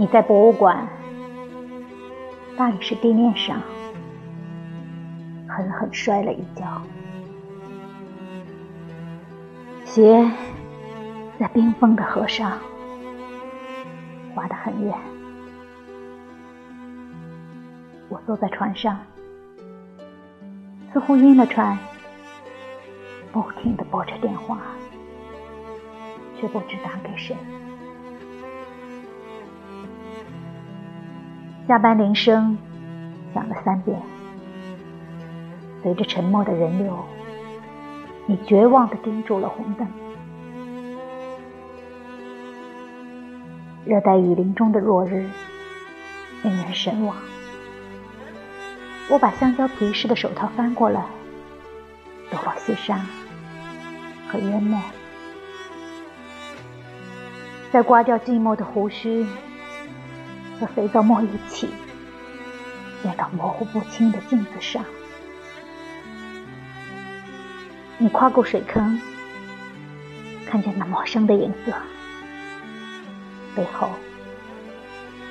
你在博物馆大理石地面上狠狠摔了一跤，鞋在冰封的河上滑得很远。我坐在船上，似乎晕了船，不停地拨着电话，却不知打给谁。下班铃声响了三遍，随着沉默的人流，你绝望地盯住了红灯。热带雨林中的落日令人神往。我把香蕉皮似的手套翻过来，抖落细沙和烟沫，再刮掉寂寞的胡须。和肥皂沫一起，溅到模糊不清的镜子上。你跨过水坑，看见那陌生的颜色，背后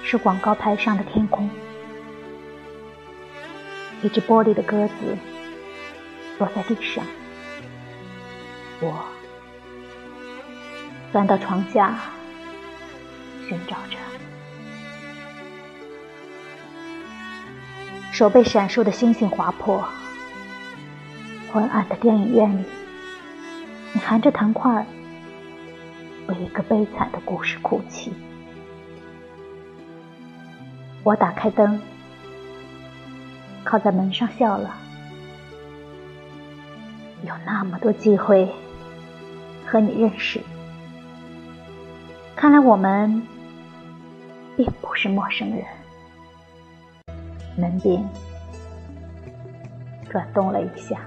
是广告牌上的天空。一只玻璃的鸽子落在地上，我钻到床下寻找着。手被闪烁的星星划破，昏暗的电影院里，你含着糖块为一个悲惨的故事哭泣。我打开灯，靠在门上笑了。有那么多机会和你认识，看来我们并不是陌生人。门边转动了一下。